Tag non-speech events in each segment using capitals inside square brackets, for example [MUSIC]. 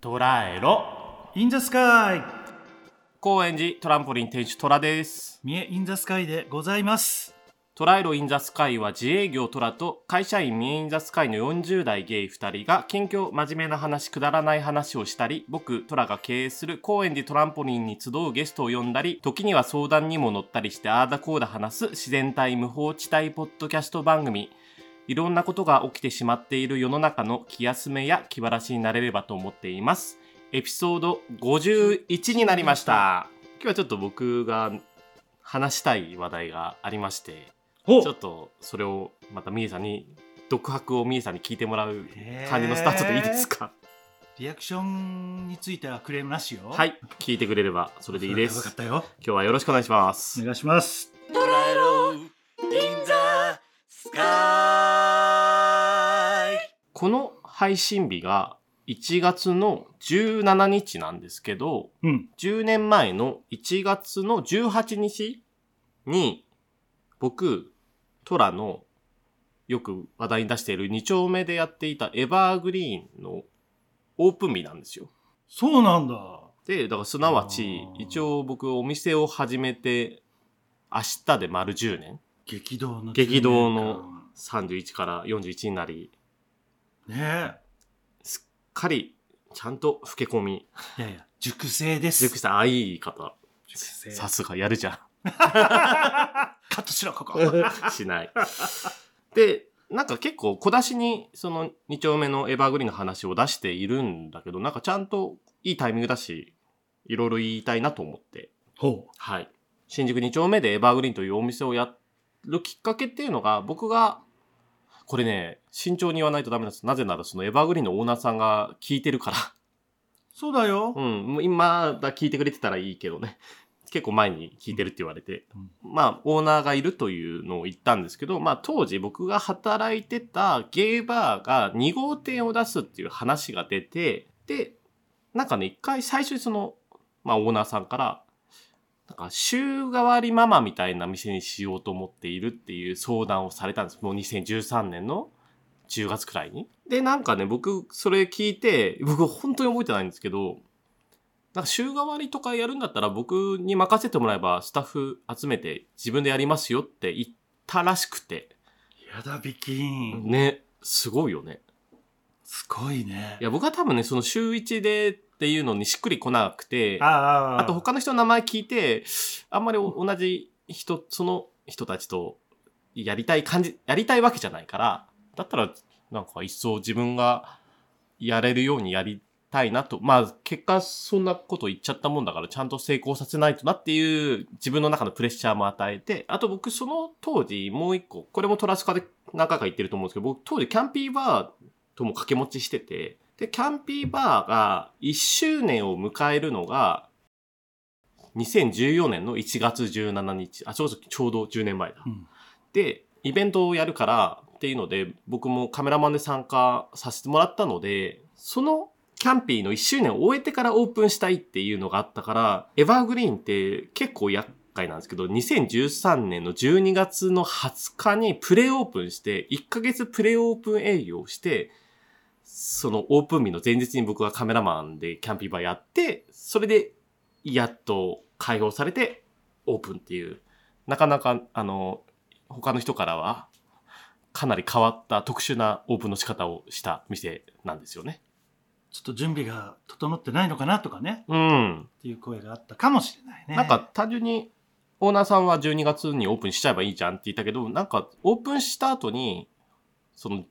トライロ in the sky 高円寺トランポリン店主トラです。三重インザスカイでございます。トライロ in the sky は自営業トラと会社員ミエ in the sky の40代ゲイ2人が近況真面目な話くだらない話をしたり僕トラが経営する高円寺トランポリンに集うゲストを呼んだり時には相談にも乗ったりしてあーだこーだ話す自然体無法地帯ポッドキャスト番組いろんなことが起きてしまっている世の中の気休めや気晴らしになれればと思っています。エピソード51になりました。今日はちょっと僕が話したい話題がありましてほちょっとそれをまたみえさんに独白をみえさんに聞いてもらう感じのスタートでいいですか？リアクションについてはクレームなしよ。はい。聞いてくれればそれでいいで分かすったよ。今日はよろしくお願いします。お願いしますこの配信日が1月の17日なんですけどうん。10年前の1月の18日に僕トラのよく話題に出している2丁目でやっていたエバーグリーンのオープン日なんですよ。そうなんだ。で、だからすなわち一応僕お店を始めて、明日で丸10年。激動の激動の31から41になり、ねすっかり、ちゃんと老け込み、えいやいや熟成です熟したあいい方。熟成さすがやるじゃ [LAUGHS] カットしろここん。[LAUGHS] しない。で、なんか結構小出しにその2丁目のエバーグリーンの話を出しているんだけど、なんかちゃんといいタイミングだし、いろいろ言いたいなと思って、ほはい。新宿2丁目でエバーグリーンというお店をやるきっかけっていうのが、僕が、これね、慎重に言わないとダメなんです。なぜならそのエバーグリーンのオーナーさんが聞いてるから。うそうだようん。もう今だ聞いてくれてたらいいけどね。結構前に聞いてるって言われて。まあ、オーナーがいるというのを言ったんですけど、まあ当時僕が働いてたゲイバーが2号店を出すっていう話が出て、で、なんかね、一回最初にその、まあオーナーさんから、か週替わりママみたいな店にしようと思っているっていう相談をされたんです。もう2013年の10月くらいに。で、なんかね、僕それ聞いて、僕本当に覚えてないんですけど、なんか週替わりとかやるんだったら僕に任せてもらえばスタッフ集めて自分でやりますよって言ったらしくて。やだビキンね、すごいよね。すごいね。いや、僕は多分ね、その週1でっていうのにしっくりこなくて、あああと他の人の名前聞いて、あんまりお同じ人、その人たちとやりたい感じ、やりたいわけじゃないから、だったらなんか一層自分がやれるようにやりたいなと。まあ結果そんなこと言っちゃったもんだからちゃんと成功させないとなっていう自分の中のプレッシャーも与えて、あと僕その当時もう一個、これもトラスカで何回か言ってると思うんですけど、僕当時キャンピーバーとも掛け持ちしてて、で、キャンピーバーが1周年を迎えるのが、2014年の1月17日。あ、ちょうど、ちょうど10年前だ。うんで、イベントをやるからっていうので、僕もカメラマンで参加させてもらったので、そのキャンピーの1周年を終えてからオープンしたいっていうのがあったから、エバーグリーンって結構厄介なんですけど、2013年の12月の20日にプレオープンして、1ヶ月プレオープン営業をして、そのオープン日の前日に僕がカメラマンでキャンピーバーやって、それでやっと開放されてオープンっていう、なかなかあの、他の人からはかなり変わった特殊なオープンの仕方をした店なんですよね。ちょっと準備が整ってないのかなとかねうん。っていう声があったかもしれないねなんか単純にオーナーさんは12月にオープンしちゃえばいいじゃんって言ったけど、なんかオープンした後に、その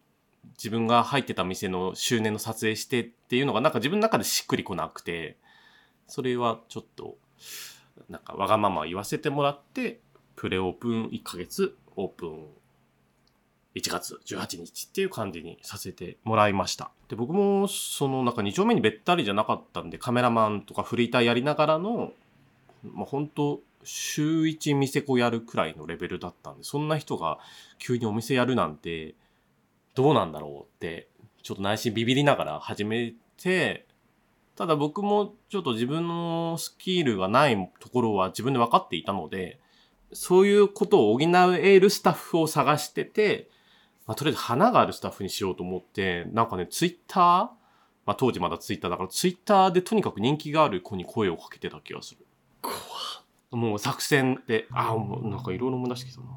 自分が入ってた店の周年の撮影してっていうのがなんか自分の中でしっくりこなくて、それはちょっと、なんかわがまま言わせてもらって、プレオープン1ヶ月、オープン1月18日っていう感じにさせてもらいました。で、僕もそのなんか2丁目にべったりじゃなかったんで、カメラマンとかフリーターやりながらの、まあ、本当週1店子やるくらいのレベルだったんで、そんな人が急にお店やるなんて、どうなんだろうって、ちょっと内心ビビりながら始めて、ただ僕もちょっと自分のスキルがないところは自分で分かっていたので、そういうことを補えるスタッフを探してて、まあ、とりあえず花があるスタッフにしようと思って、なんかね、ツイッター、ままあ、当時まだツイッターだからツイッターでとにかく人気がある子に声をかけてた気がする。怖もう作戦であもうなんかいろいろ思い出してきたな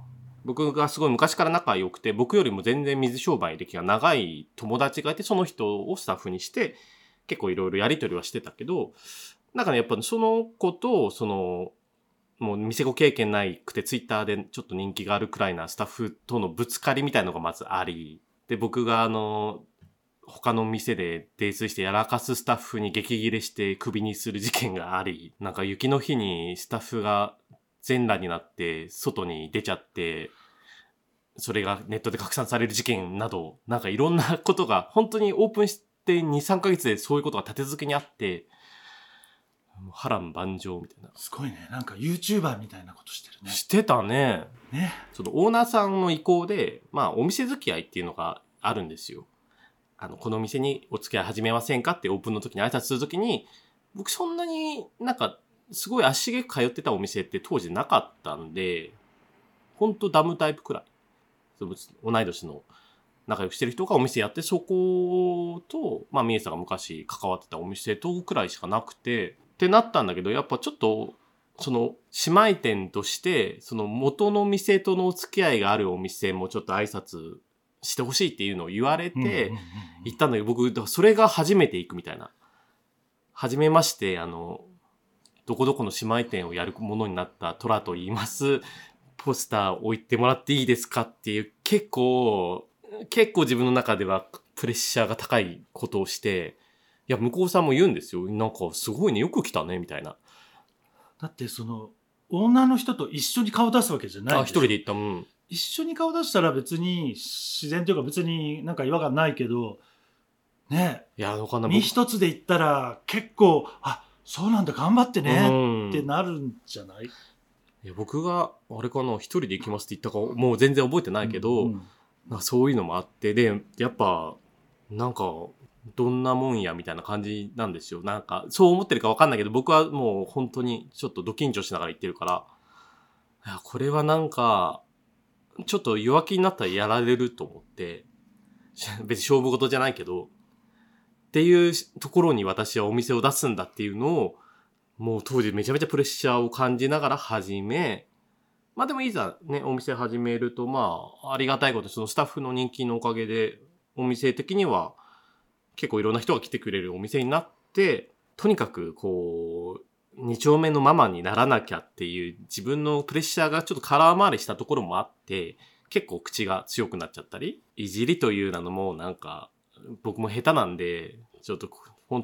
僕がすごい昔から仲良くて僕よりも全然水商売歴が長い友達がいてその人をスタッフにして結構いろいろやり取りはしてたけどなんかねやっぱその子とそのもう店子経験ないくてツイッターでちょっと人気があるくらいなスタッフとのぶつかりみたいのがまずありで僕があの他の店で泥酔してやらかすスタッフに激切れしてクビにする事件がありなんか雪の日にスタッフが全裸になって外に出ちゃってそれがネットで拡散される事件などなんかいろんなことが本当にオープンして23ヶ月でそういうことが立て続けにあって波乱万丈みたいな。すごいね。なんか YouTuber みたいなことしてるね。してたね。ね。そのオーナーさんの意向で、まあお店付き合いっていうのがあるんですよ。あの、この店にお付き合い始めませんかってオープンの時に挨拶する時に、僕そんなになんか、すごい足しげく通ってたお店って当時なかったんで、ほんとダムタイプくらい。同い年の仲良くしてる人がお店やって、そこと、まあ、ミエさんが昔関わってたお店とくらいしかなくて、ってなったんだけど、やっぱちょっと、その姉妹店として、その元の店とのお付き合いがあるお店もちょっと挨拶してほしいっていうのを言われて、行ったんだけど、僕、それが初めて行くみたいな。初めまして、あの、どこどこの姉妹店をやるものになったトラと言います。ポスター置いてもらっていいですかっていう、結構、結構自分の中ではプレッシャーが高いことをして、いや、向こうさんも言うんですよ。なんか、すごいね、よく来たね、みたいな。だってその女の人と一緒に顔出すわけじゃないあ、一人で行った、うん。一緒に顔出したら別に自然というか別になんか違和感ないけどねいや、わかんない。身一つで言ったら結構あそうなんだ頑張ってねうん。ってなるんじゃない、いや僕が、あれかな、一人で行きますって言ったか、もう全然覚えてないけど、うんなんかそういうのもあって、で、やっぱ、なんか、どんなもんやみたいな感じなんですよ。なんか、そう思ってるかわかんないけど、僕はもう本当にちょっとド緊張しながら言ってるから、いや、これはなんか、ちょっと弱気になったらやられると思って、別に勝負事じゃないけど、っていうところに私はお店を出すんだっていうのを、もう当時めちゃめちゃプレッシャーを感じながら始め、まあでもいざね、お店始めると、まあ、ありがたいことにそのスタッフの人気のおかげで、お店的には結構いろんな人が来てくれるお店になって、とにかくこう、二丁目のママにならなきゃっていう自分のプレッシャーがちょっと空回りしたところもあって、結構口が強くなっちゃったり、いじりというのもなんか、僕も下手なんで、ちょっと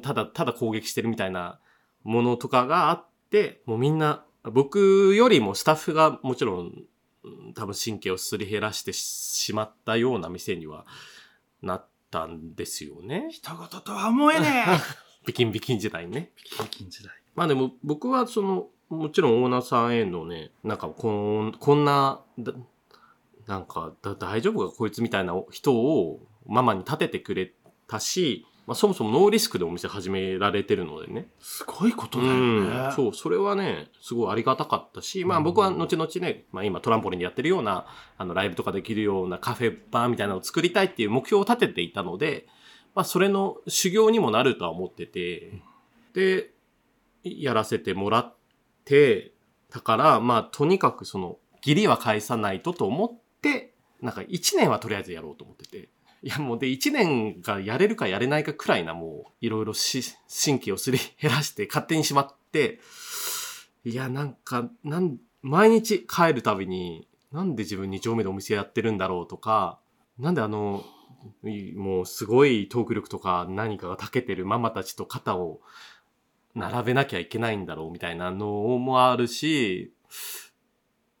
ただただ攻撃してるみたいなものとかがあって、もうみんな、僕よりもスタッフがもちろん、うん多分神経をすり減らしてしまったような店にはなったんですよね。人事とは思えねえ [LAUGHS] ビキンビキン時代にね。平均時代まあでも僕はその、もちろんオーナーさんへのね、なんかこんこんな、だなんかだ大丈夫かこいつみたいな人をママに立ててくれたし、まあ、そもそもノーリスクでお店始められてるのでね。すごいことだようんね、そう、それはね、すごいありがたかったし、まあうん僕は後々ね、まあ今トランポリンでやってるような、あのライブとかできるようなカフェバーみたいなのを作りたいっていう目標を立てていたので、まあそれの修行にもなるとは思ってて、で、やらせてもらって、だから、まあとにかくその、義理は返さないとと思って、なんか1年はとりあえずやろうと思ってて。いやもうで1年がやれるかやれないかくらいなもういろいろし神経をすり減らして勝手にしまって、いやなんか、なん、毎日帰るたびに、なんで自分2丁目でお店やってるんだろうとか、なんであの、もうすごいトーク力とか何かが長けてるママたちと肩を並べなきゃいけないんだろうみたいなのもあるし、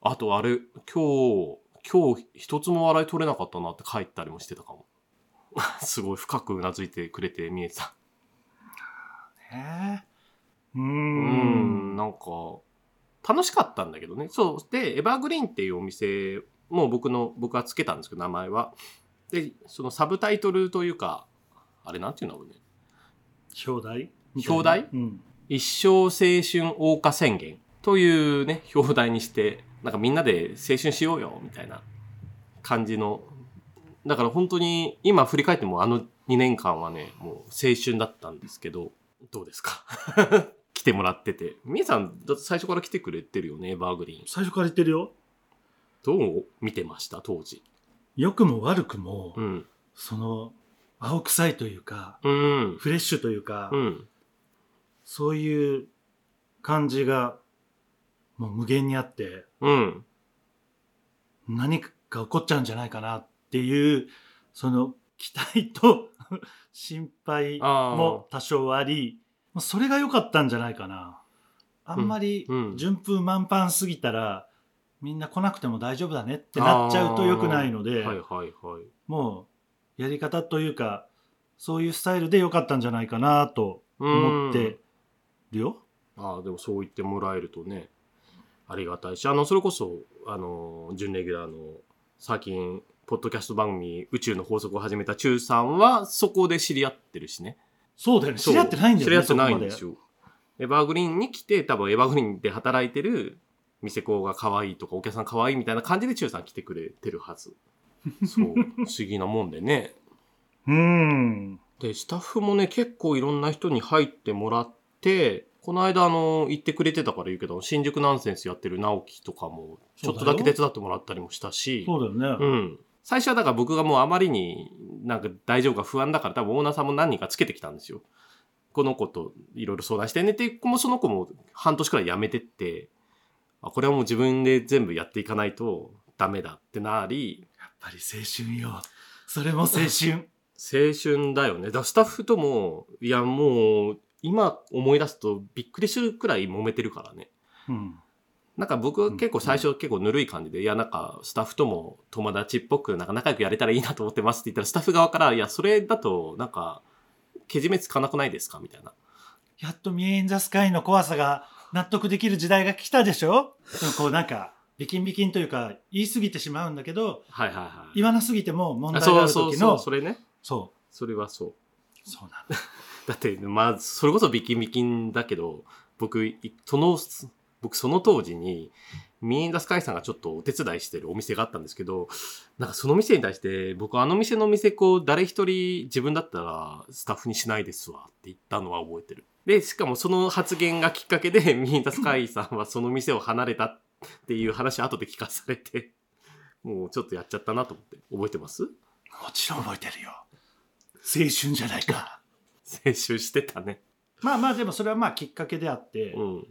あとあれ、今日、今日一つも笑い取れなかったなって帰ったりもしてたかも。[LAUGHS] すごい深くうなずいてくれて見えてた。ねうんん、なんか、楽しかったんだけどね。そう。で、エバーグリーンっていうお店も僕の、僕がつけたんですけど、名前は。で、そのサブタイトルというか、あれなんていうんだろうね。表題？表題？うん一生青春謳歌宣言というね、表題にして、なんかみんなで青春しようよ、みたいな感じの。だから本当に今振り返ってもあの2年間はね、もう青春だったんですけど、どうですか？[LAUGHS] 来てもらってて。みえさん、だって最初から来てくれてるよね、エバーグリーン。最初から言ってるよ。どう見てました、当時。良くも悪くも、うん。その、青臭いというか、うん。フレッシュというか、うん。そういう感じが、もう無限にあって、うん。何か起こっちゃうんじゃないかなっていう、その期待と [LAUGHS] 心配も多少あり、もうそれが良かったんじゃないかな。あんまりうんうん順風満帆すぎたら、みんな来なくても大丈夫だねってなっちゃうと良くないので、はいはいはい。もうやり方というか、そういうスタイルで良かったんじゃないかなと思ってるよ。ああ、でもそう言ってもらえるとね、ありがたいし、あの、それこそ、あの、準レギュラーの、最近、ポッドキャスト番組、宇宙の法則を始めた中さんは、そこで知り合ってるしね。そうだよね。知り合ってないんだよね。知り合ってないんですよ。エバーグリーンに来て、多分エバーグリーンで働いてる店子が可愛いとか、お客さん可愛いみたいな感じで中さん来てくれてるはず。そう。[LAUGHS] 不思議なもんでね。うん。で、スタッフもね、結構いろんな人に入ってもらって、この間、あの、言ってくれてたから言うけど、新宿ナンセンスやってる直樹とかも、ちょっとだけ手伝ってもらったりもしたし、そうだよね。うん。最初はだから僕がもうあまりになんか大丈夫か不安だから多分オーナーさんも何人かつけてきたんですよ。この子といろいろ相談してねっていう子もその子も半年くらい辞めてって、あ、これはもう自分で全部やっていかないとダメだってなり、やっぱり青春よ。それも青春。青春だよね。だスタッフとも、いやもう今思い出すとびっくりするくらい揉めてるからね。うん。なんか僕は結構最初結構ぬるい感じで、いやなんかスタッフとも友達っぽくなんか仲良くやれたらいいなと思ってますって言ったらスタッフ側から、いやそれだとなんかけじめつかなくないですか？みたいな。やっとミエインザスカイの怖さが納得できる時代が来たでしょ？でもこうなんか、ビキンビキンというか、言い過ぎてしまうんだけど、はいはいはい。言わなすぎても問あ題があそうそうそう、る時の、それね。そそれはそう。う、そうなんだ。[LAUGHS] だって、まあ、それこそビキンビキンだけど、僕、いその、僕その当時に、ミーンダスカイさんがちょっとお手伝いしてるお店があったんですけど、なんかその店に対して、僕あの店の店子を誰一人自分だったらスタッフにしないですわって言ったのは覚えてる。で、しかもその発言がきっかけで、[LAUGHS] ミーンダスカイさんはその店を離れたっていう話後で聞かされて、もうちょっとやっちゃったなと思って。覚えてます？もちろん覚えてるよ。青春じゃないか。[LAUGHS] 青春してたね。まあまあでもそれはまあきっかけであって、うん。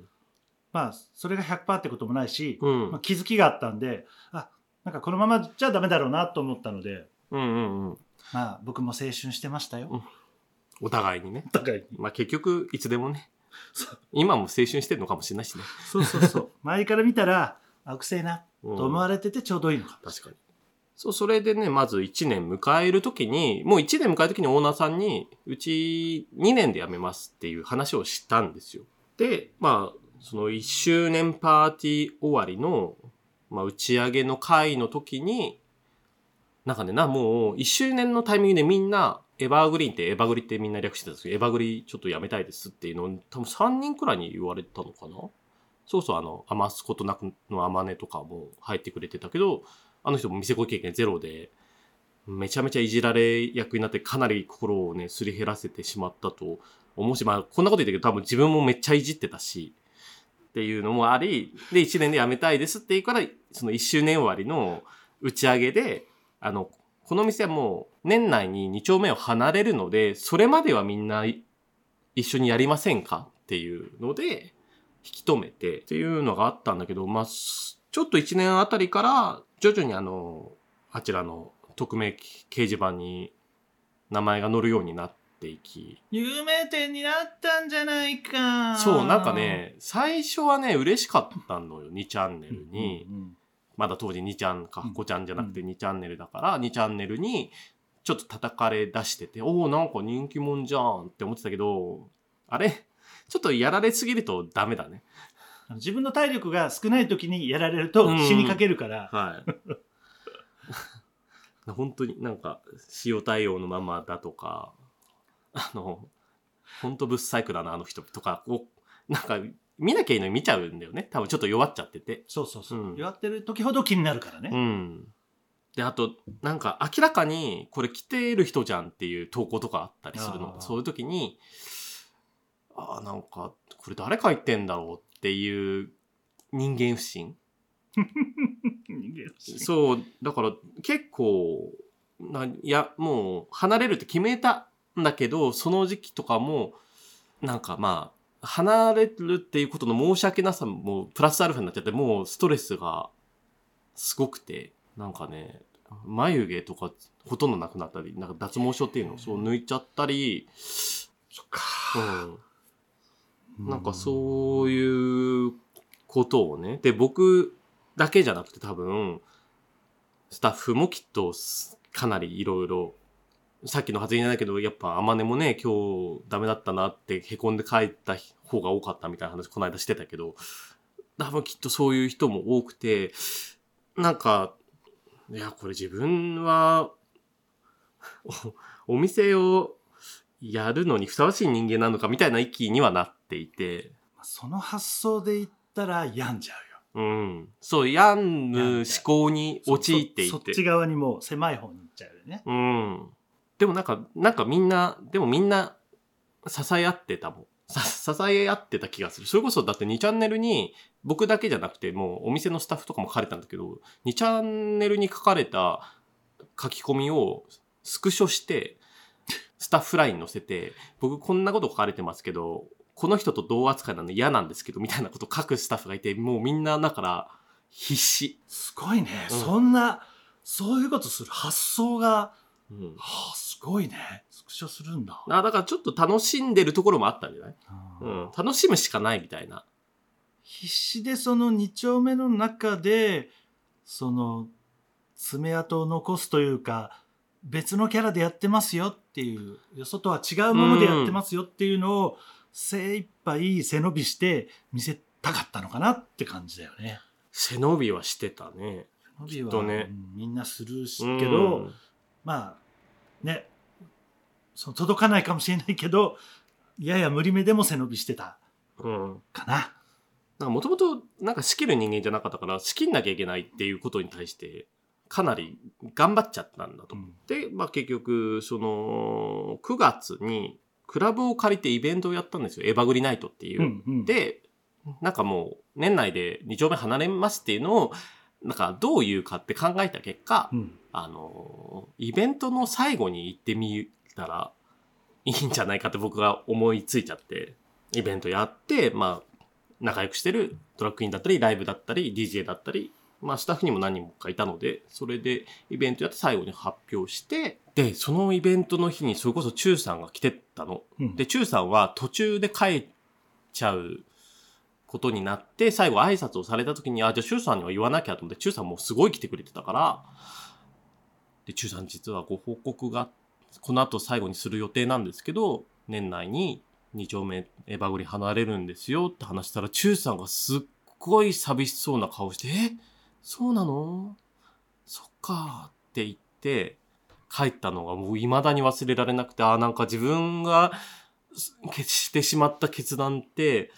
まあそれが100%ってこともないし、うん。まあ、気づきがあったんで、あ、なんかこのままじゃダメだろうなと思ったので、うんうんうん。まあ僕も青春してましたよ。お互いにね。お互いに。まあ結局、いつでもね今も青春してるのかもしれないしね。そうそうそう。[LAUGHS] 周りから見たら、青くせえな、うんと思われててちょうどいいのか。確かに。そう、それでね、まず1年迎えるときに、もう1年迎えるときにオーナーさんに、うち2年で辞めますっていう話をしたんですよ。で、まあ、その1周年パーティー終わりの、まあ、打ち上げの会の時に、なんかね、な、もう1周年のタイミングでみんな、エバーグリーンってエバグリってみんな略してたんですけど、エバグリちょっとやめたいですっていうのを多分3人くらいに言われたのかな？そうそう、あの、余すことなくのアマネとかも入ってくれてたけど、あの人も店子経験ゼロで、めちゃめちゃいじられ役になってかなり心をね、すり減らせてしまったと思うし、まあ、こんなこと言ったけど多分自分もめっちゃいじってたし、っていうのもあり、で、1年で辞めたいですって言うから、その1周年終わりの打ち上げで、あの、この店はもう年内に2丁目を離れるので、それまではみんな一緒にやりませんかっていうので、引き止めてっていうのがあったんだけど、まあ、ちょっと1年あたりから徐々にあの、あちらの匿名掲示板に名前が載るようになっていき、有名店になったんじゃないか。そう、なんかね、最初はね、嬉しかったのよ、2チャンネルうん、に。うんまだ当時2ちゃんかうん5ちゃんじゃなくて2チャンネルだから、2チャンネルにちょっと叩かれ出してて、おおなんか人気者じゃんって思ってたけど、あれ？ちょっとやられすぎるとダメだね。自分の体力が少ない時にやられると死にかけるから、はい。[LAUGHS] 本当になんか塩対応のままだとか、あの、本当ぶっサイクだな、あの人とか、こう、なんか見なきゃいいのに見ちゃうんだよね。多分ちょっと弱っちゃってて。そうそうそう、うん弱ってる時ほど気になるからね、うん。っで、あと、なんか明らかにこれ着てる人じゃんっていう投稿とかあったりするあーの。そういう時に、ああ、なんか、これ誰書いてんだろうっていう人間不信 [LAUGHS] 人間不信そう、だから結構、ないや、もう離れるって決めたんだけど、その時期とかも、なんかまあ、離れるっていうことの申し訳なさもプラスアルファになっちゃって、もうストレスがすごくて、なんかね、眉毛とかほとんどなくなったり、なんか脱毛症っていうのをそう抜いちゃったり、そっか。うん、なんかそういうことをね。で、僕だけじゃなくて多分、スタッフもきっとすかなりいろいろ、さっきの発言じゃないけど、やっぱ天音もね、今日ダメだったなって凹んで帰った方が多かったみたいな話この間してたけど、多分きっとそういう人も多くて、なんか、いや、これ自分は、おお店をやるのにふさわしい人間なのかみたいな域にはなっていて、その発想で言ったら病んじゃうよ。うん。そう、病む思考に陥っていて。そそっち側にもう狭い方に行っちゃうよね。うん。でもなんか、なんかみんな、でもみんな支え合ってたもん。さ支え合ってた気がする。それこそだって2チャンネルに、僕だけじゃなくて、もうお店のスタッフとかも書かれたんだけど、2チャンネルに書かれた書き込みをスクショして、スタッフライン載せて、僕こんなこと書かれてますけど、この人と同扱いなの嫌なんですけど、みたいなこと書くスタッフがいて、もうみんなだから必死。すごいね。うんそんな、そういうことする発想が、うん。はあ、すごいね。スクショするんだ。あだからちょっと楽しんでるところもあったんじゃない？うんうん。楽しむしかないみたいな。必死でその2丁目の中で、その、爪痕を残すというか、別のキャラでやってますよっていう、よそとは違うものでやってますよっていうのを、精一杯背伸びして見せたかったのかなって感じだよね。背伸びはしてたね。背伸びは、ねうんみんなするしうんけど、まあ、ね、その届かないかもしれないけど、やや無理めでも背伸びしてたうん。かな。もともとなんか仕切る人間じゃなかったから、仕切んなきゃいけないっていうことに対して、かなり頑張っちゃったんだと。うんで、まあ結局、その、9月にクラブを借りてイベントをやったんですよ。エバグリナイトっていう。うんうん、で、なんかもう、年内で2丁目離れますっていうのを、なんかどう言うかって考えた結果、うん、あの、イベントの最後に行ってみたらいいんじゃないかって僕が思いついちゃって、イベントやって、まあ、仲良くしてるドラッグインだったり、ライブだったり、DJ だったり、まあ、スタッフにも何人もかいたので、それでイベントやって最後に発表して、で、そのイベントの日にそれこそチューさんが来てたの。うんで、チューさんは途中で帰っちゃうことになって、最後挨拶をされた時に、あ、じゃあチューさんには言わなきゃと思って、チューさんもすごい来てくれてたから、で、チューさん実はご報告が、この後最後にする予定なんですけど、年内に2丁目エバグリ離れるんですよって話したら、チューさんがすっごい寂しそうな顔して、え？そうなの？そっかって言って、帰ったのがもう未だに忘れられなくて、あーなんか自分が決してしまった決断って、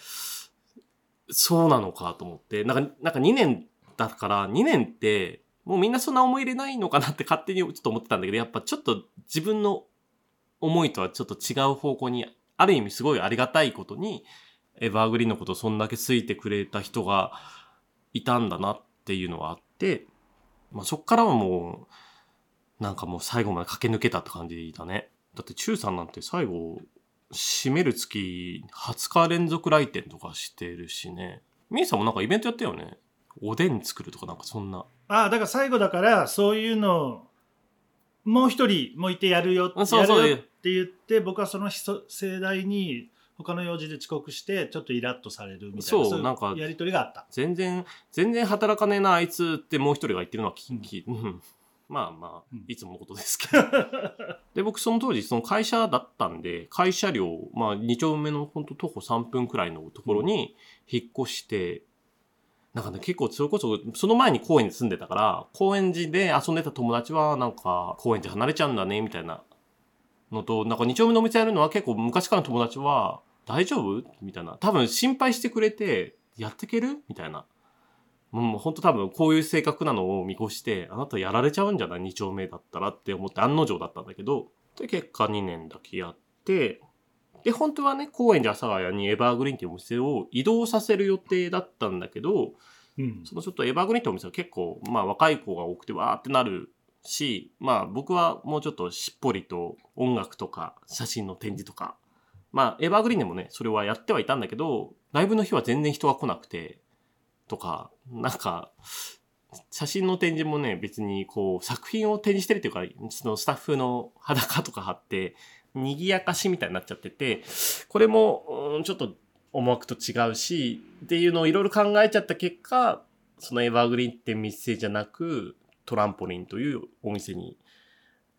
そうなのかと思って、なんか、なんか2年だから、2年って、もうみんなそんな思い入れないのかなって勝手にちょっと思ってたんだけど、やっぱちょっと自分の思いとはちょっと違う方向に、ある意味すごいありがたいことに、エバーグリーンのことをそんだけ好いてくれた人がいたんだなっていうのはあって、まあそっからはもう、なんかもう最後まで駆け抜けたって感じだね。だって、チューさんなんて最後、締める月20日連続来店とかしてるしね。ミーさんもなんかイベントやったよね。おでん作るとかなんかそんな。ああ、だから最後だから、そういうのを、もう一人もいてやるよ、あそうそうやるよって言って、僕はその人盛大に、他の用事で遅刻して、ちょっとイラッとされるみたいな、いそうなんかやりとりがあった。全然、全然働かねえな、あいつってもう一人が言ってるのは聞き、うんまあまあうん、いつものことですけど。[LAUGHS] で、僕その当時、その会社だったんで、会社料、まあ2丁目の本当徒歩3分くらいのところに引っ越して、なんかね、結構それこそ、その前に高円寺住んでたから、高円寺で遊んでた友達は、なんか、高円寺離れちゃうんだね、みたいなのと、なんか2丁目のお店やるのは結構昔からの友達は、大丈夫？みたいな。多分心配してくれて、やってける？みたいなもう本当多分こういう性格なのを見越して、あなたやられちゃうんじゃない ?2 丁目だったらって思って案の定だったんだけど、で、結果2年だけやって、で、本当はね、高円寺阿佐ヶ谷にエバーグリーンっていうお店を移動させる予定だったんだけど、うんそのちょっとエバーグリーンってお店は結構、まあ若い子が多くてわーってなるし、まあ僕はもうちょっとしっぽりと音楽とか写真の展示とか、まあエバーグリーンでもね、それはやってはいたんだけど、ライブの日は全然人が来なくて、とか、なんか、写真の展示もね、別にこう作品を展示してるっていうか、そのスタッフの裸とか貼って、賑やかしみたいになっちゃってて、これも、うんちょっと思惑と違うし、っていうのをいろいろ考えちゃった結果、そのエバーグリーンって店じゃなく、トランポリンというお店に、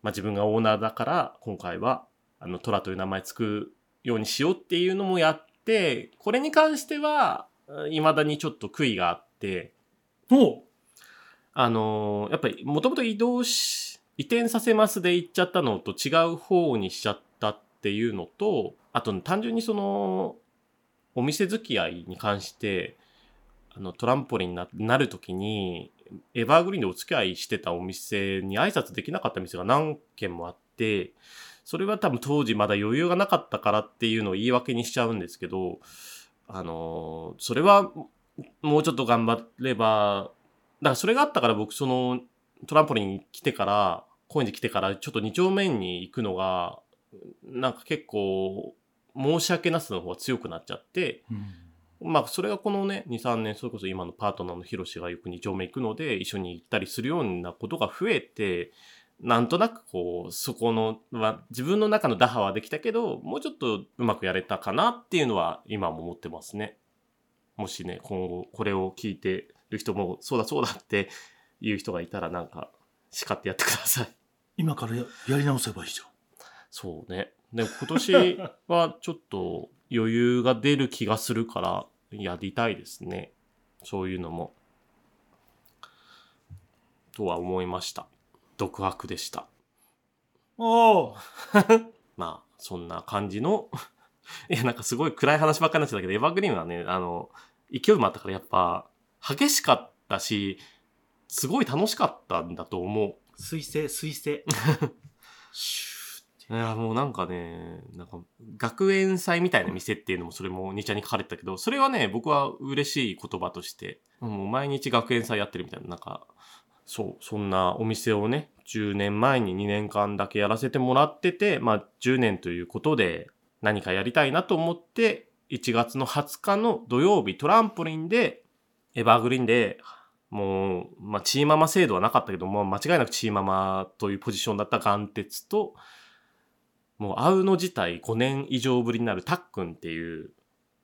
まあ自分がオーナーだから、今回は、あの、トラという名前つくようにしようっていうのもやって、これに関しては、未だにちょっと悔いがあって、おう。あのーやっぱりもともと移動し、移転させますで行っちゃったのと違う方にしちゃったっていうのと、あと単純にその、お店付き合いに関して、あの、トランポリンにななるときに、エバーグリーンでお付き合いしてたお店に挨拶できなかった店が何軒もあって、それは多分当時まだ余裕がなかったからっていうのを言い訳にしちゃうんですけど、あのーそれはもうちょっと頑張れば、だからそれがあったから僕そのトランポリンに来てから、高円寺来てからちょっと二丁目に行くのが、なんか結構申し訳なさの方が強くなっちゃって、うん。まあそれがこのね、2、3年、それこそ今のパートナーのヒロシがよく2丁目行くので、一緒に行ったりするようなことが増えて、なんとなくこう、そこの、は自分の中の打破はできたけど、もうちょっとうまくやれたかなっていうのは今も思ってますね。もしね、今後これを聞いてる人も、そうだそうだっていう人がいたらなんか叱ってやってください。今からややり直せばいいじゃんそうね。でも今年はちょっと余裕が出る気がするからやりたいですね。そういうのも。とは思いました。独白でした。おお [LAUGHS] まあ、そんな感じの、[LAUGHS] いや、なんかすごい暗い話ばっかりになっちゃったけど、エヴァーグリーンはね、あの、勢いもあったからやっぱ、激しかったし、すごい楽しかったんだと思う。水星水星 [LAUGHS] いや、もうなんかね、なんか、学園祭みたいな店っていうのもそれも2ちゃんに書かれてたけど、それはね、僕は嬉しい言葉として、もう毎日学園祭やってるみたいな、なんか、そう、そんなお店をね、10年前に2年間だけやらせてもらってて、まあ10年ということで何かやりたいなと思って、1月の20日の土曜日トランポリンで、エバーグリーンで、もう、まあ、チーママ制度はなかったけど、も間違いなくチーママというポジションだった眼鉄と、もう会うの自体5年以上ぶりになるたっくんっていう、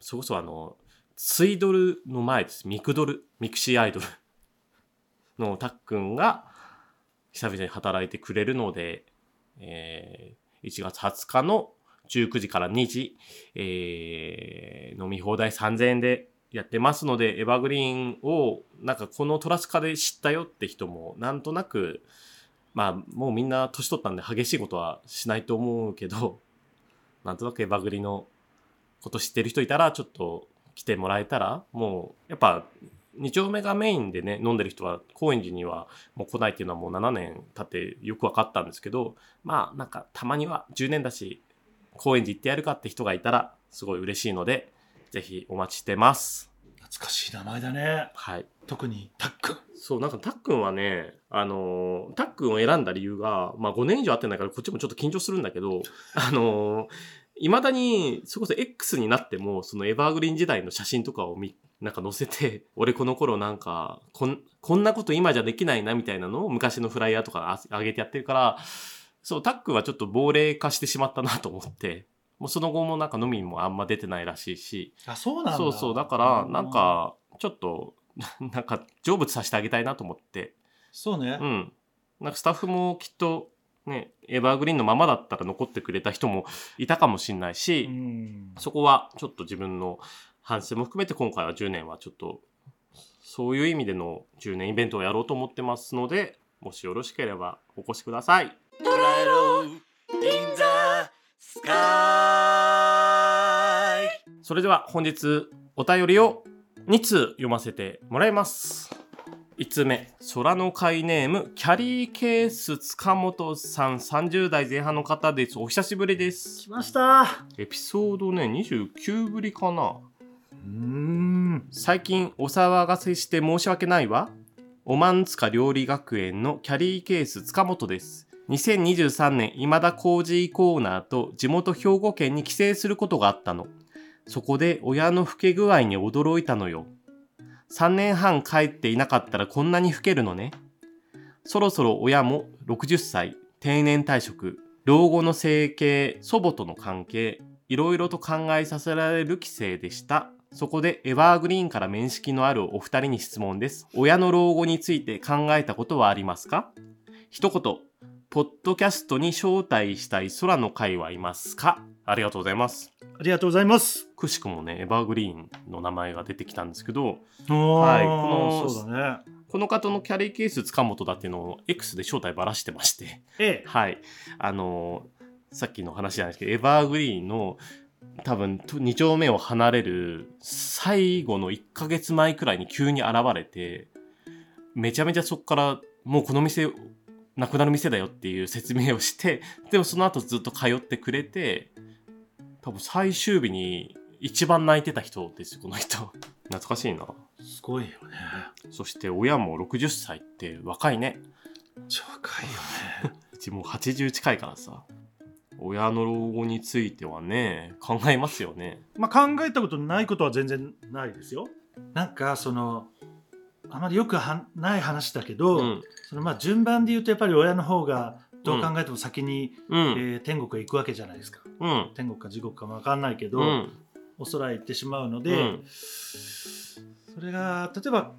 そこそあの、ツイドルの前です。ミクドル、ミクシーアイドルのたっくんが久々に働いてくれるので、えー1月20日の19時から2時、えー飲み放題3000円でやってますので、エバーグリーンをなんかこのトラスカで知ったよって人もなんとなくまあ、もうみんな年取ったんで激しいことはしないと思うけど、[LAUGHS] なんとなくエバグリーンのこと知ってる人いたら、ちょっと来てもらえたら、もう、やっぱ、二丁目がメインでね、飲んでる人は、高円寺にはもう来ないっていうのはもう7年経ってよく分かったんですけど、まあ、なんか、たまには10年だし、高円寺行ってやるかって人がいたら、すごい嬉しいので、ぜひお待ちしてます。懐かしい名前だねはい。特にタックンそう、なんかたっくんはね、あのー、たっくんを選んだ理由が、まあ5年以上会ってないからこっちもちょっと緊張するんだけど、あのー、未だに、それこそ X になっても、そのエバーグリーン時代の写真とかを見、なんか載せて、[LAUGHS] 俺この頃なんか、こん、こんなこと今じゃできないなみたいなのを昔のフライヤーとかあ上げてやってるから、そう、タックンはちょっと亡霊化してしまったなと思って、もうその後もなんか飲みにもあんま出てないらしいし、あそうなんだ。そうそう、だから、なんか、ちょっと、[LAUGHS] なんか、成仏させてあげたいなと思って、そうね、うん。なんかスタッフもきっと、ね、エバーグリーンのままだったら残ってくれた人もいたかもしれないし、うん。そこはちょっと自分の反省も含めて今回は10年はちょっと、そういう意味での10年イベントをやろうと思ってますので、もしよろしければお越しください。捉えろ in the sky それでは本日お便りを、2通読ませてもらいます1通目空の会ネームキャリーケース塚本さん30代前半の方です。お久しぶりです。来ました。エピソードね29ぶりかな。うーん。最近お騒がせして申し訳ないわ。おまんつか料理学園のキャリーケース塚本です。2023年今田耕司コーナーと地元兵庫県に帰省することがあったの。そこで親の老け具合に驚いたのよ3年半帰っていなかったらこんなに老けるのね。そろそろ親も60歳定年退職老後の生計祖母との関係いろいろと考えさせられる帰省でした。そこでエバーグリーンから面識のあるお二人に質問です。親の老後について考えたことはありますか？一言、ポッドキャストに招待したい空の会はいますか？ありがとうございます。ありがとうございますくしくもね、エバーグリーンの名前が出てきたんですけど、ははいこのそうだねこの方のキャリーケース塚本だっていうのを X で正体ばらしてまして、ええはい。あのーさっきの話じゃないですけど、エバーグリーンの多分2丁目を離れる最後の1ヶ月前くらいに急に現れて、めちゃめちゃそこからもうこの店なくなる店だよっていう説明をして、でもその後ずっと通ってくれて、多分最終日に一番泣いてた人ですよ、この人。懐かしいな。すごいよね。そして親も60歳って若いね。超若いよね。うちもう80近いからさ。親の老後についてはね考えますよね。まあ考えたことないことは全然ないですよ。なんかそのあまりよくはない話だけど、うん。そのまあ順番で言うとやっぱり親の方がどう考えても先に、うん。えー天国へ行くわけじゃないですかうん。天国か地獄かも分かんないけど、うん。お空へ行ってしまうので、うん。それが例えば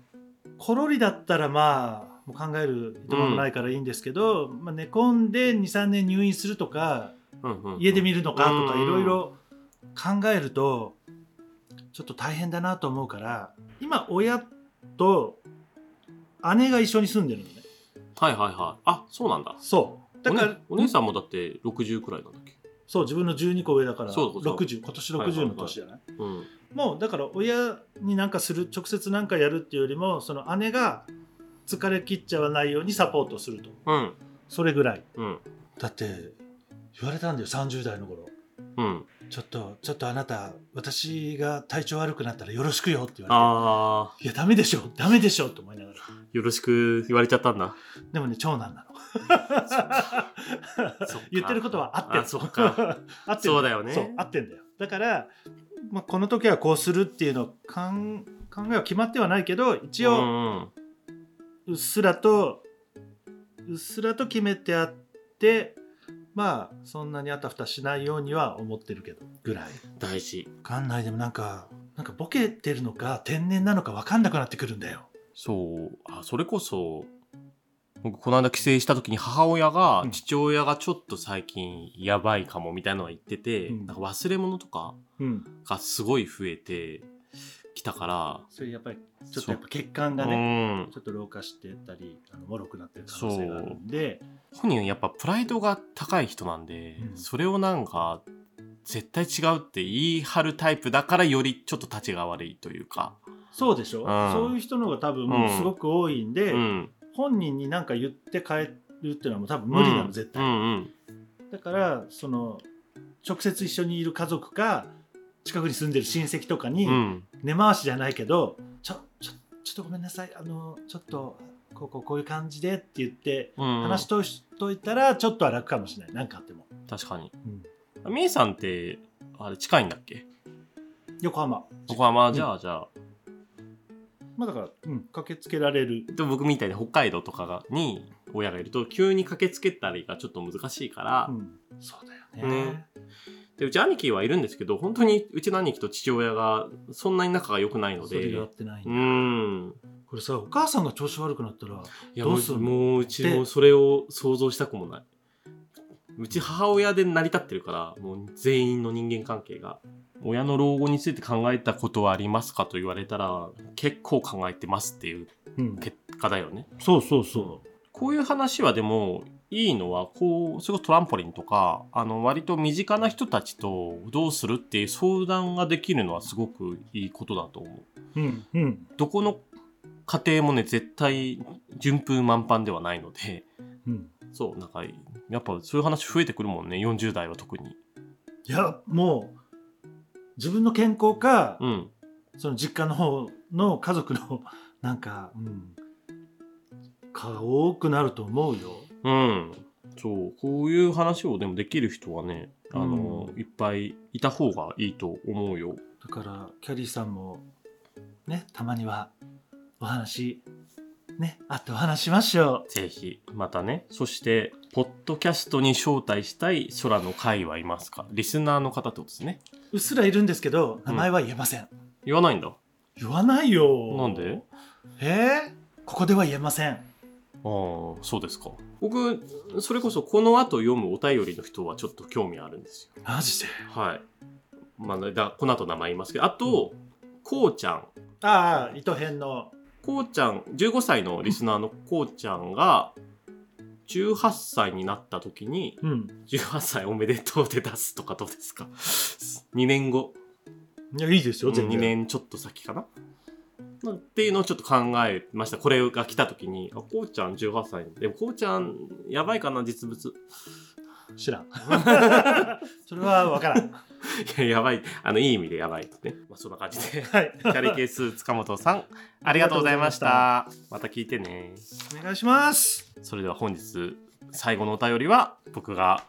コロリだったらまあもう考えるいとこもないからいいんですけど、まあ、寝込んで23年入院するとかうんうん家で見るのかとかうん。いろいろ考えるとちょっと大変だなと思うから今親と姉が一緒に住んでるのね。はいはいはい。あそうなんだ。そう。だからお,、お姉さんもだって60くらいなんだっけ？そう自分の12個上だからそうそう60今年60の年じゃない,、うん。もうだから親になんかする直接なんかやるっていうよりもその姉が疲れ切っちゃわないようにサポートすると。うん。それぐらい。うん。だって言われたんだよ30代の頃。うん。ちょっとちょっとあなた私が体調悪くなったらよろしくよって言わあれて。いやダメでしょダメでしょと思いながら。ーよろしく言われちゃったんだ。でもね長男なの [LAUGHS] 言ってることは合ってる。あそっか。[LAUGHS] 合ってるそうだよね。合ってんだよ。だから、まあ、この時はこうするっていうのかん考えは決まってはないけど一応、うんうっすらとうっすらと決めてあってまあそんなにあたふたしないようには思ってるけどぐらい。大事。分かんない。でもなんかなんかボケてるのか天然なのか分かんなくなってくるんだよ。そう。あそれこそ僕この間帰省した時に母親が、うん。父親がちょっと最近やばいかもみたいなのは言ってて、うん。なんか忘れ物とかうん。がすごい増えてきたから、それやっぱりちょっとやっぱ血管がうねん。ちょっと老化してたりあの脆くなってる可能性があるんで。本人やっぱプライドが高い人なんで、うん。それをなんか絶対違うって言い張るタイプだからよりちょっと立ちが悪いというか、そうでしょ、うん。そういう人の方が多分うんすごく多いんで、うん、本人に何か言って帰るっていうのはもう多分無理なの、うん絶対、うんうん。だからその直接一緒にいる家族か近くに住んでる親戚とかにうん。根回しじゃないけど、ちょちょちょっとごめんなさいあのちょっとこうこうこういう感じでって言ってうん話しとしといたらちょっとは楽かもしれない。何かあっても、確かに。うん。みえさんってあれ近いんだっけ？横浜。横浜？じゃあじゃあまあだから、うん、駆けつけられる。でも僕みたいに北海道とかがに親がいると急に駆けつけたりがちょっと難しいから、うん、そうだよね。ね。でうち兄貴はいるんですけど本当にうちの兄貴と父親がそんなに仲が良くないので。それが合ってないんうだ、ん。これさお母さんが調子悪くなったらいやもうどうすんの？もううちもそれを想像したくもないうち母親で成り立ってるからもう全員の人間関係が親の老後について考えたことはありますかと言われたら結構考えてますっていううん、結果だよね。そうそうそこういう話はでもいいのはこうそれこそトランポリンとかあの割と身近な人たちとどうするっていう相談ができるのはすごくいいことだと思う。うんうん。どこの家庭もね絶対順風満帆ではないのでうんそうなんかやっぱそういう話増えてくるもんね40代は特に。いやもう自分の健康か、うんその実家の方の家族の [LAUGHS] なんか、うん、が多くなると思うよ。うん。そう、こういう話をでもできる人はね、あの、うんいっぱいいた方がいいと思うよ。だからキャリーさんもねたまにはお話ねあってお話しましょぜひ、またね。そして、ポッドキャストに招待したい空の会はいますか？リスナーの方ってことですね。ううっすらいるんですけど名前は言えません、言わないんだ？言わないよなんで？えー、ここでは言えませんああ、そうですか。僕、それこそこの後読むお便りの人はちょっと興味あるんですよ。マジで？はい。まあ、だこの後名前言いますけど、あと、こうちゃん。ああ糸編のこうちゃん、15歳のリスナーのこうちゃんが、18歳になった時に、うん18歳おめでとうで出すとかどうですか ?2 年後、いやいいですよ全2然、年ちょっと先かな？なっていうのをちょっと考えました。これが来た時に、あ、こうちゃん18歳。でもこうちゃん、やばいかな、実物。知らん [LAUGHS] それは分からんいや、やばい。あの、いい意味でやばいですね。まあ、そんな感じで。はいキャリケース塚本さん、ありがとうございました。また聞いてね。お願いしますそれでは本日最後のお便りは僕が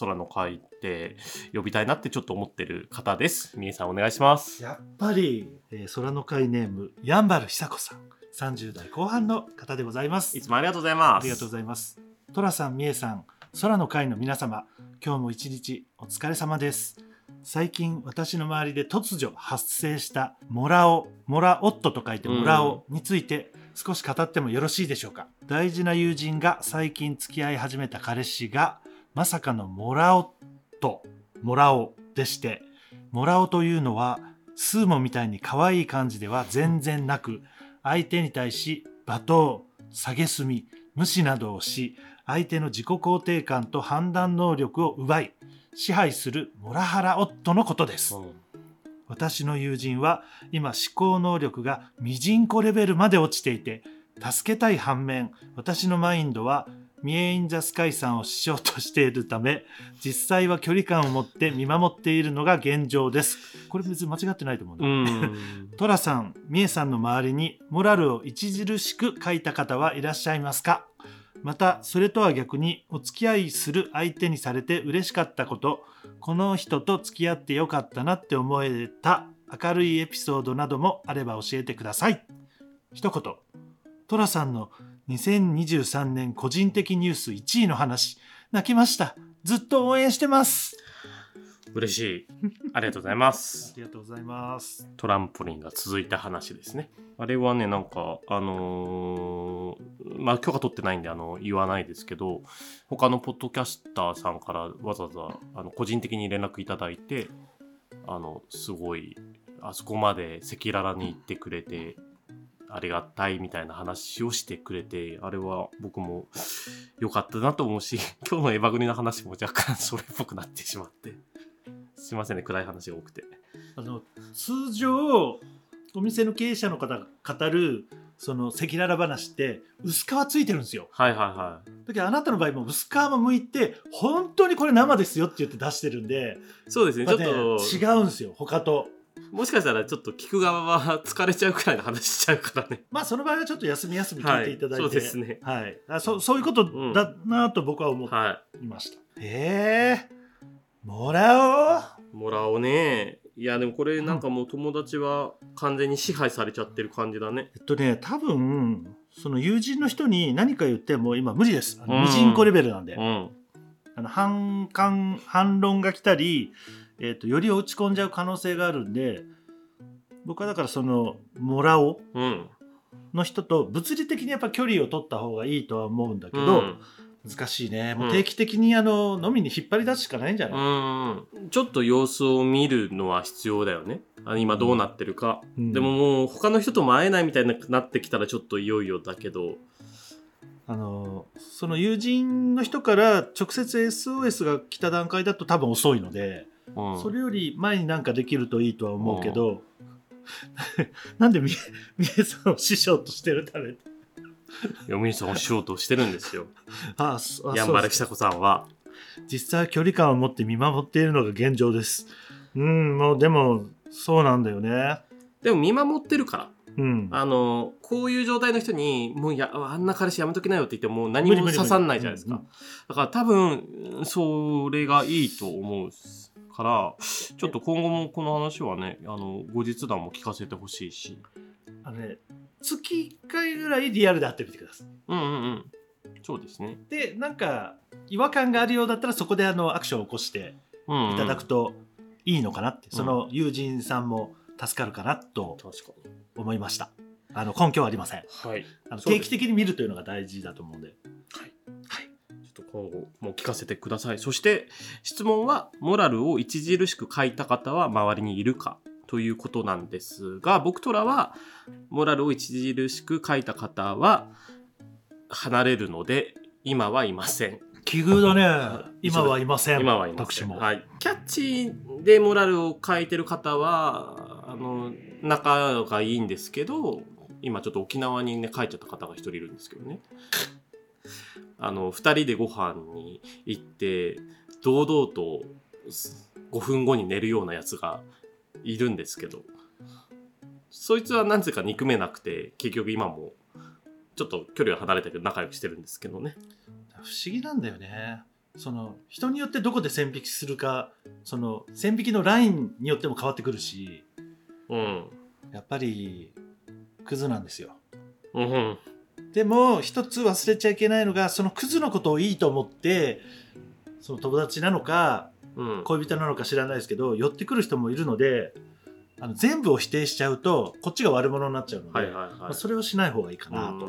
空の会で呼びたいなってちょっと思ってる方です。みえさんお願いします。やっぱり、えー空の会ネームやんばる久子さん30代後半の方でございますいつもありがとうございます。ありがとうございます。トラさん、みえさん、空の会の皆様、今日も一日お疲れ様です。最近私の周りで突如発生したモラオ、モラオットと書いてモラオについて少し語ってもよろしいでしょうか？大事な友人が最近付き合い始めた彼氏がまさかのモラオット、モラオでして、モラオというのはスーモみたいに可愛い感じでは全然なく、相手に対し罵倒、蔑み、無視などをし、相手の自己肯定感と判断能力を奪い、支配するモラハラ夫のことです。うん私の友人は今思考能力がミジンコレベルまで落ちていて、助けたい反面、私のマインドはミエインザスカイさんをしようとしているため、実際は距離感を持って見守っているのが現状です。これ別に間違ってないと思うんだう。ん。トラさん、ミエさんの周りにモラルを著しく書いた方はいらっしゃいますか？また、それとは逆にお付き合いする相手にされて嬉しかったこと、この人と付き合ってよかったなって思えた明るいエピソードなどもあれば教えてください。一言、トラさんの2023年個人的ニュース1位の話、泣きました。ずっと応援してます。嬉しい。ありがとうございまあす。りがとうございます。トランポリンが続いた話ですね。あれはね、なんか、あのーまあ、許可取ってないんで、あの、言わないですけど、他のポッドキャスターさんからわざわざ、あの、個人的に連絡いただいて、あの、すごい、あそこまで赤裸々に言ってくれて、ありがたいみたいな話をしてくれて、あれは僕も良かったなと思うし、[LAUGHS] 今日のエヴァグリの話も若干それっぽくなってしまって、すいませんね、暗い話が多くて。あの通常お店の経営者の方が語るその赤裸々話って薄皮ついてるんですよ。はいはいはい。だけどあなたの場合も薄皮も剥いて本当にこれ生ですよって言って出してるんで、そうですね、ちょっと、違うんですよ他と。もしかしたらちょっと聞く側は疲れちゃうくらいの話しちゃうからね。まあその場合はちょっと休み休み聞いていただいて、はいそうですね。はい。あそそういうことだなと僕は思はい。ました、へえもらい。もらおうね。いや、でもこれなんかもう友達は完全に支配されちゃってる感じだね。おうえっとね多分その友人の人に何か言っても今無理ですあうんのミジンコレベルなんで、うん。あの反感反論が来たり、えー、とより落ち込んじゃう可能性があるんで僕はだからそのモラオうん。の人と物理的にやっぱ距離を取った方がいいとは思うんだけど、うん難しいね。もううん定期的にあの飲みに引っ張り出すしかないんじゃない、うん。ちょっと様子を見るのは必要だよね。あの今どうなってるか。うん。でももう他の人とも会えないみたいになってきたらちょっといよいよだけど、あのその友人の人から直接 SOS が来た段階だと多分遅いので、うん。それより前になんかできるといいとは思うけど、[LAUGHS] なんでみ [LAUGHS] みえさんを師匠としてるためいやミさんをしようとしてるんですよ。[LAUGHS] あそあやんばる久子さんは。実際は距離感を持って見守っているのが現状ですうんもうでもそうなんだよねでも見守ってるから。うんあの、こういう状態の人に、もうや、あんな彼氏やめときなよって言っても何も刺さんないじゃないですかうんうん。だから多分、それがいいと思うから、ちょっと今後もこの話はね、あの、後日談も聞かせてほしいし。あのね月1回ぐらいリアルで会ってみてくださいうんうんうん。そうですね。でなんか違和感があるようだったらそこであのアクションを起こしてうん、うん。いただくといいのかなって、うんその友人さんも助かるかなと確かに。思いましたあの根拠はありませんはい。あのそうです定期的に見るというのが大事だと思うんではい。はい。ちょっと今後も聞かせてください。そして、質問は、モラルを著しく書いた方は周りにいるかということなんですが、僕とらは、モラルを著しく書いた方は離れるので、今はいません。奇遇だはねい今はいません今はいません。私も、はい。キャッチでモラルを書いてる方は、あの、仲がいいんですけど、今ちょっと沖縄にね、書いちゃった方が一人いるんですけどね。あの、二人でご飯に行って、堂々と5分後に寝るようなやつがいるんですけど、そいつはなぜか憎めなくて、結局今も、ちょっと距離は離れたけど仲良くしてるんですけどね。不思議なんだよねその人によってどこで線引きするかその線引きのラインによっても変わってくるしうん。やっぱりクズなんですようんうん。でも一つ忘れちゃいけないのがそのクズのことをいいと思ってその友達なのかうん。恋人なのか知らないですけど寄ってくる人もいるのであの全部を否定しちゃうとこっちが悪者になっちゃうので、はいはいはい。まあ、それをしない方がいいかなと、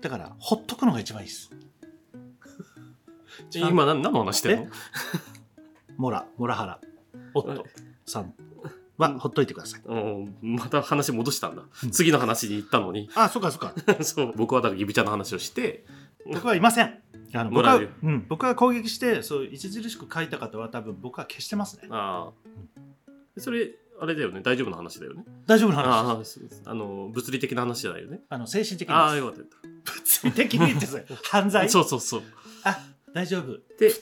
だからほっとくのが一番いいです。[LAUGHS] え今何何の話してんの？[LAUGHS] モラモラハラ。夫さん。はほっといてください。うんまた話戻したんだ、うん。次の話に行ったのに。あそうかそうか。[LAUGHS] そう。僕はだからギビちゃんの話をして。僕はいませんあの僕は、うん、僕は攻撃してそう著しく書いた方は多分僕は消してますね。ああ。それあれだよね。大丈夫な話だよね。大丈夫な話。です。あの物理的な話じゃないよね。あの精神的にああよかった物理的にってそれ犯罪？たそうそうそう。あ大丈夫。で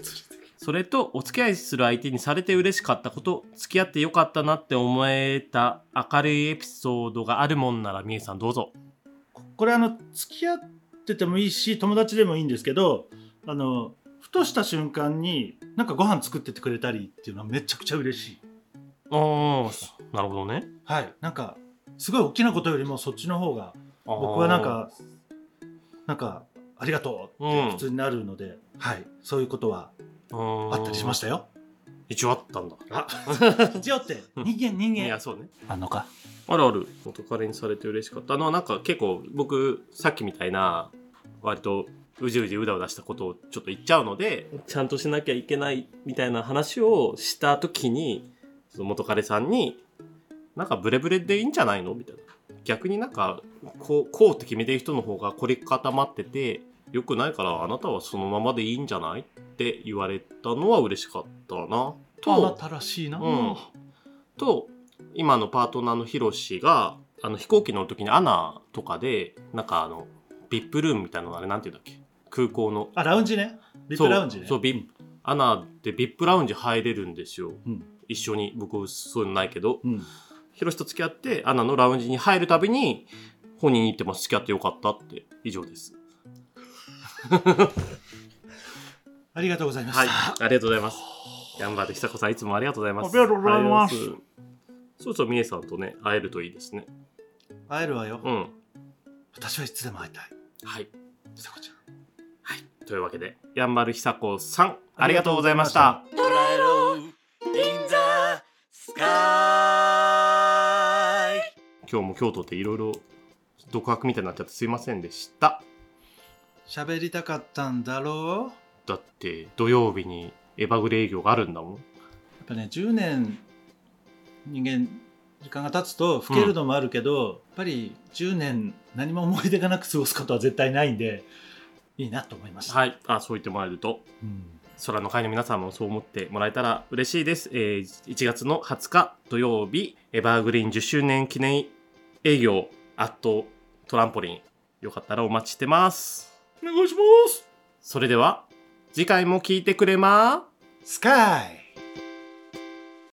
それとお付き合いする相手にされて嬉しかったこと付き合ってよかったなって思えた明るいエピソードがあるもんならみえさんどうぞ。これあの付き合っててもいいし友達でもいいんですけどあのふとした瞬間になんかご飯作っててくれたりっていうのはめちゃくちゃ嬉しい。ああなるほどね。はい。なんかすごい大きなことよりもそっちの方が僕はなんかなんかありがとうって普通になるので、はい。そういうことはああったりしましたよ。一応あったんだ。あ一応って。人間人間。いやそうね。あんのか。あるある。元彼にされて嬉しかった。あのなんか結構僕さっきみたいな割とうじうじうだうだしたことをちょっと言っちゃうのでちゃんとしなきゃいけないみたいな話をした時にその元彼さんになんかブレブレでいいんじゃないの？みたいな。逆になんかこうこうって決めてる人の方が凝り固まっててよくないからあなたはそのままでいいんじゃないって言われたのは嬉しかったな。あなとたらしいな、うん。と今のパートナーのヒロシがあの飛行機乗る時にアナとかでなんかあのビップルームみたいなのあれなんて言うんだっけ？空港の。あラウンジね。ビップラウンジね。そうそうビッアナでビップラウンジ入れるんですよ、うん。一緒に。僕そういうのないけど。うん。ヒロシと付き合ってアナのラウンジに入るたびに本人に言ってます。付き合ってよかったって。以上です。[LAUGHS] ありがとうございます、はい。ありがとうございます。ヤンバル久子さんいつもありがとうございます。ありがとうございます。ありがとうございます。そうそうみえさんとね会えるといいですね。会えるわよ、うん。私はいつでも会いたいはいちさ子ちゃんはい。というわけで、やんばるひさこさん、ありがとうございました。捉えろ in the sky 今日も京都っていろいろ独白みたいになっちゃってすいませんでした。喋りたかったんだろう？だって、土曜日にエバグレ営業があるんだもん。やっぱね10年人間時間が経つと老けるのもあるけど、やっぱり10年何も思い出がなく過ごすことは絶対ないんでいいなと思いました。はい。あ、そう言ってもらえると、うん空の会の皆さんもそう思ってもらえたら嬉しいです。えー1月の20日土曜日、エバーグリーン10周年記念営業、アットトランポリン。よかったらお待ちしてます。お願いしますそれでは、次回も聞いてくれまスカイ